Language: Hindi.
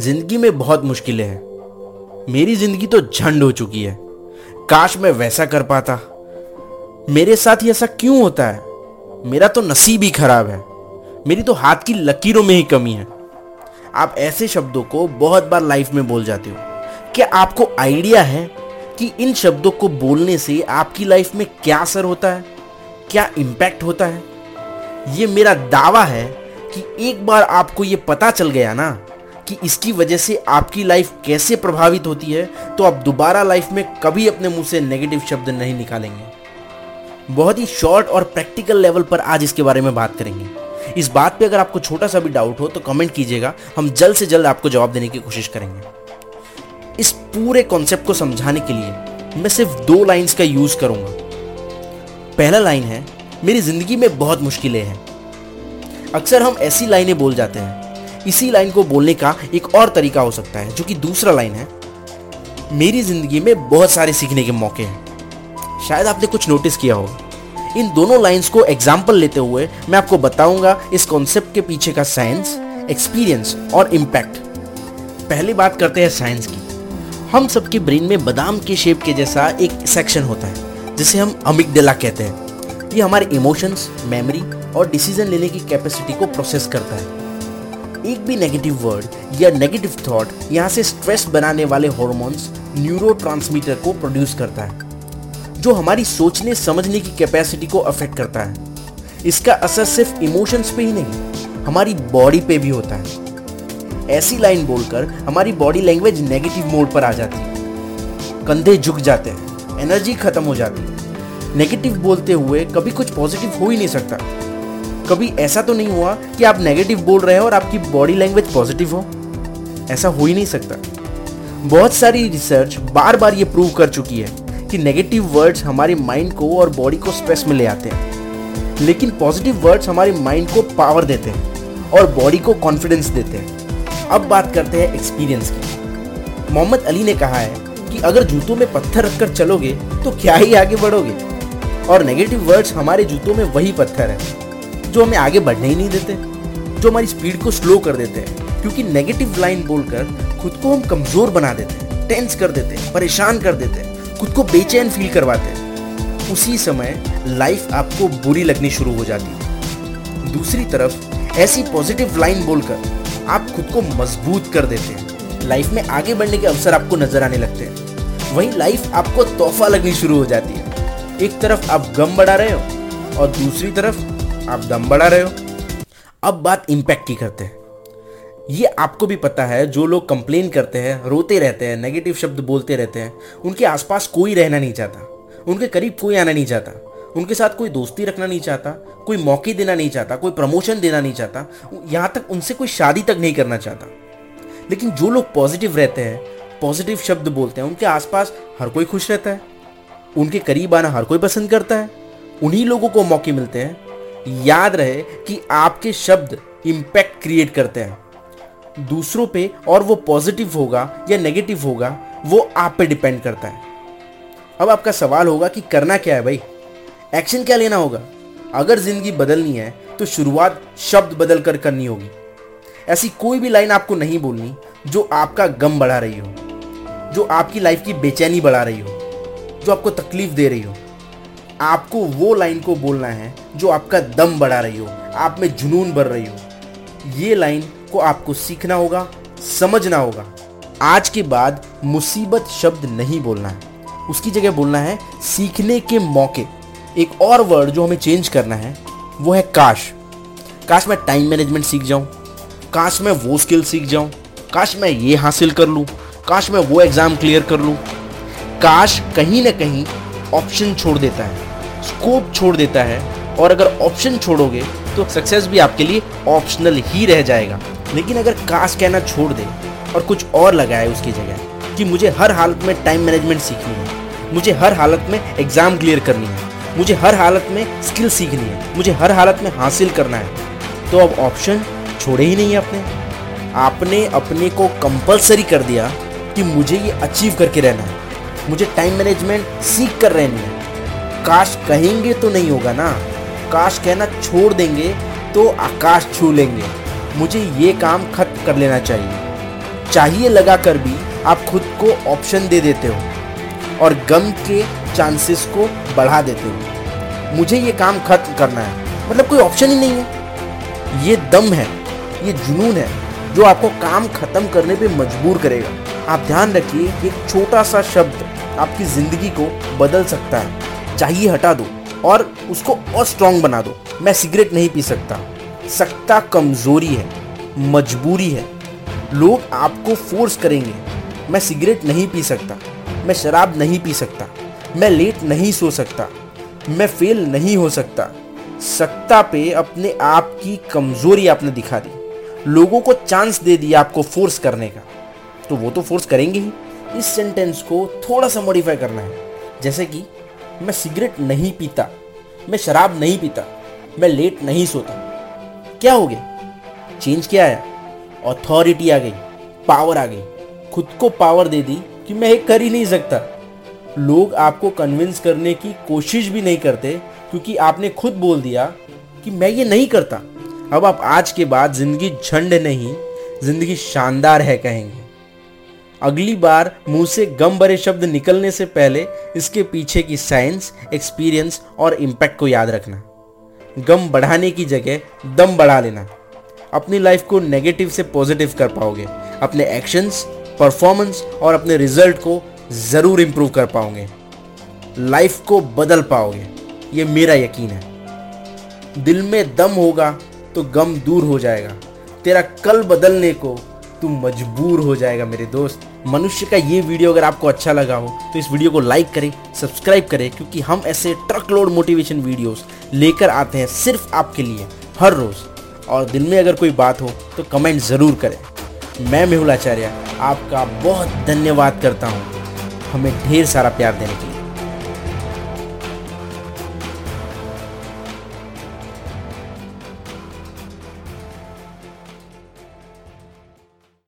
ज़िंदगी में बहुत मुश्किलें हैं। मेरी ज़िंदगी तो झंड हो चुकी है। काश मैं वैसा कर पाता। मेरे साथ ही ऐसा क्यों होता है? मेरा तो नसीब ही खराब है। मेरी तो हाथ की लकीरों में ही कमी है। आप ऐसे शब्दों को बहुत बार लाइफ में बोल जाते हो। क्या आपको आइडिया है कि इन शब्दों को बोलने से आपकी लाइफ में क्या असर होता है? क्या इम्पैक्ट होता है? ये मेरा दावा है कि एक बार आपको ये पता चल गया ना कि इसकी वजह से आपकी लाइफ कैसे प्रभावित होती है तो आप दोबारा लाइफ में कभी अपने मुँह से नेगेटिव शब्द नहीं निकालेंगे। बहुत ही शॉर्ट और प्रैक्टिकल लेवल पर आज इसके बारे में बात करेंगे। इस बात पे अगर आपको छोटा सा भी डाउट हो तो कमेंट कीजिएगा। हम जल्द से जल्द आपको जवाब देने की कोशिश करेंगे। इस पूरे कॉन्सेप्ट को समझाने के लिए मैं सिर्फ़ दो लाइंस का यूज़ करूँगा। पहला लाइन है, मेरी ज़िंदगी में बहुत मुश्किलें हैं। अक्सर हम ऐसी लाइनें बोल जाते हैं इसी लाइन को बोलने का एक और तरीका हो सकता है, जो कि दूसरा लाइन है। मेरी ज़िंदगी में बहुत सारे सीखने के मौके हैं। शायद आपने कुछ नोटिस किया होगा इन दोनों लाइंस को एग्ज़ाम्पल लेते हुए मैं आपको बताऊँगा इस कॉन्सेप्ट के पीछे का साइंस एक्सपीरियंस और इम्पैक्ट पहली बात करते हैं साइंस की। हम सबके ब्रेन में बादाम के शेप के जैसा एक सेक्शन होता है, जिसे हम अमिगडेला कहते हैं। ये हमारे इमोशंस मेमोरी और डिसीज़न लेने की कैपेसिटी को प्रोसेस करता है। एक भी नेगेटिव वर्ड या नेगेटिव थॉट यहाँ से स्ट्रेस बनाने वाले हॉर्मोन्स न्यूरो को प्रोड्यूस करता है, जो हमारी सोचने, समझने की कैपेसिटी को अफेक्ट करता है। इसका असर सिर्फ़ इमोशंस पे ही नहीं, हमारी बॉडी पे भी होता है। ऐसी लाइन बोलकर हमारी बॉडी लैंग्वेज नेगेटिव मोड पर आ जाती है। कंधे झुक जाते हैं एनर्जी खत्म हो जाती है। नेगेटिव बोलते हुए कभी कुछ पॉजिटिव हो ही नहीं सकता। कभी ऐसा तो नहीं हुआ कि आप नेगेटिव बोल रहे हो और आपकी बॉडी लैंग्वेज पॉजिटिव हो? ऐसा हो ही नहीं सकता। बहुत सारी रिसर्च बार बार ये प्रूव कर चुकी है कि नेगेटिव वर्ड्स हमारे माइंड को और बॉडी को स्ट्रेस में ले आते हैं। लेकिन पॉजिटिव वर्ड्स हमारे माइंड को पावर देते हैं और बॉडी को कॉन्फिडेंस देते हैं। अब बात करते हैं एक्सपीरियंस की। मोहम्मद अली ने कहा है कि अगर जूतों में पत्थर रखकर चलोगे तो क्या ही आगे बढ़ोगे? और नेगेटिव वर्ड्स हमारे जूतों में वही पत्थर है। जो हमें आगे बढ़ने ही नहीं देते, जो हमारी स्पीड को स्लो कर देते हैं। क्योंकि नेगेटिव लाइन बोलकर खुद को हम कमज़ोर बना देते हैं टेंस कर देते हैं, परेशान कर देते हैं, खुद को बेचैन फील करवाते हैं। उसी समय लाइफ आपको बुरी लगनी शुरू हो जाती है। दूसरी तरफ़, ऐसी पॉजिटिव लाइन बोलकर आप खुद को मज़बूत कर देते हैं। लाइफ में आगे बढ़ने के अवसर आपको नज़र आने लगते हैं। वहीं लाइफ आपको तोहफा लगनी शुरू हो जाती है। एक तरफ़ आप गम बढ़ा रहे हो और दूसरी तरफ़ आप दम बढ़ा रहे हो। अब बात इम्पैक्ट की करते हैं। ये आपको भी पता है, जो लोग कंप्लेन करते हैं, रोते रहते हैं नेगेटिव शब्द बोलते रहते हैं, उनके आसपास कोई रहना नहीं चाहता। उनके करीब कोई आना नहीं चाहता। उनके साथ कोई दोस्ती रखना नहीं चाहता, कोई मौके देना नहीं चाहता, कोई प्रमोशन देना नहीं चाहता। यहाँ तक उनसे कोई शादी तक नहीं करना चाहता। लेकिन जो लोग पॉजिटिव रहते हैं पॉजिटिव शब्द बोलते हैं, उनके आसपास हर कोई खुश रहता है। उनके करीब आना हर कोई पसंद करता है। उन्हीं लोगों को मौके मिलते हैं। याद रहे कि आपके शब्द इंपैक्ट क्रिएट करते हैं। दूसरों पे और वो पॉजिटिव होगा या नेगेटिव होगा, वो आप पे डिपेंड करता है। अब आपका सवाल होगा कि करना क्या है भाई? एक्शन क्या लेना होगा? अगर ज़िंदगी बदलनी है तो शुरुआत शब्द बदल कर करनी होगी। ऐसी कोई भी लाइन आपको नहीं बोलनी जो आपका गम बढ़ा रही हो, जो आपकी लाइफ की बेचैनी बढ़ा रही हो, जो आपको तकलीफ़ दे रही हो। आपको वो लाइन को बोलना है जो आपका दम बढ़ा रही हो, आप में जुनून भर रही हो। ये लाइन को आपको सीखना होगा, समझना होगा। आज के बाद मुसीबत शब्द नहीं बोलना है। उसकी जगह बोलना है, सीखने के मौके। एक और वर्ड जो हमें चेंज करना है, वो है काश। काश मैं टाइम मैनेजमेंट सीख जाऊँ। काश मैं वो स्किल सीख जाऊँ। काश मैं ये हासिल कर लूँ। काश मैं वो एग्ज़ाम क्लियर कर लूँ। काश कहीं ना कहीं ऑप्शन छोड़ देता है। स्कोप छोड़ देता है और अगर ऑप्शन छोड़ोगे तो सक्सेस भी आपके लिए ऑप्शनल ही रह जाएगा। लेकिन अगर काश कहना छोड़ दे और कुछ और लगाए उसकी जगह, कि मुझे हर हालत में टाइम मैनेजमेंट सीखनी है, मुझे हर हालत में एग्ज़ाम क्लियर करनी है, मुझे हर हालत में स्किल सीखनी है, मुझे हर हालत में हासिल करना है तो अब ऑप्शन छोड़े ही नहीं आपने। आपने अपने को कंपलसरी कर दिया कि मुझे ये अचीव करके रहना है, मुझे टाइम मैनेजमेंट सीख कर रहनी है। काश कहेंगे तो नहीं होगा ना? काश कहना छोड़ देंगे तो आकाश छू लेंगे। मुझे ये काम खत्म कर लेना चाहिए। चाहिए लगा कर भी आप खुद को ऑप्शन दे देते हो और गम के चांसेस को बढ़ा देते हो। मुझे ये काम खत्म करना है। मतलब कोई ऑप्शन ही नहीं है। ये दम है, ये जुनून है जो आपको काम खत्म करने पे मजबूर करेगा। आप ध्यान रखिए एक छोटा सा शब्द आपकी ज़िंदगी को बदल सकता है। चाहिए हटा दो और उसको और स्ट्रांग बना दो। मैं सिगरेट नहीं पी सकता। सकता कमज़ोरी है, मजबूरी है। लोग आपको फोर्स करेंगे। मैं सिगरेट नहीं पी सकता। मैं शराब नहीं पी सकता। मैं लेट नहीं सो सकता। मैं फेल नहीं हो सकता। सकता पे अपने आप की कमज़ोरी आपने दिखा दी। लोगों को चांस दे दिया आपको फोर्स करने का। तो वो तो फोर्स करेंगे ही। इस सेंटेंस को थोड़ा सा मॉडिफाई करना है। जैसे कि मैं सिगरेट नहीं पीता, मैं शराब नहीं पीता, मैं लेट नहीं सोता। क्या हो गया? चेंज क्या आया? अथॉरिटी आ गई पावर आ गई। खुद को पावर दे दी कि मैं ये कर ही नहीं सकता। लोग आपको कन्विंस करने की कोशिश भी नहीं करते क्योंकि आपने खुद बोल दिया कि मैं ये नहीं करता। अब आप आज के बाद ज़िंदगी झंड नहीं, ज़िंदगी शानदार है कहेंगे। अगली बार मुँह से गम भरे शब्द निकलने से पहले इसके पीछे की साइंस, एक्सपीरियंस और इम्पैक्ट को याद रखना। गम बढ़ाने की जगह दम बढ़ा लेना। अपनी लाइफ को नेगेटिव से पॉजिटिव कर पाओगे। अपने एक्शंस, परफॉर्मेंस और अपने रिज़ल्ट को ज़रूर इंप्रूव कर पाओगे। लाइफ को बदल पाओगे। ये मेरा यकीन है। दिल में दम होगा तो गम दूर हो जाएगा। तेरा कल बदलने को तू मजबूर हो जाएगा मेरे दोस्त। मनुष्य का ये वीडियो अगर आपको अच्छा लगा हो तो इस वीडियो को लाइक करें सब्सक्राइब करें, क्योंकि हम ऐसे ट्रक लोड मोटिवेशन वीडियोस लेकर आते हैं सिर्फ़ आपके लिए, हर रोज़। और दिल में अगर कोई बात हो तो कमेंट ज़रूर करें। मैं मेहुल आचार्य, आपका बहुत धन्यवाद करता हूँ। हमें ढेर सारा प्यार देने के लिए।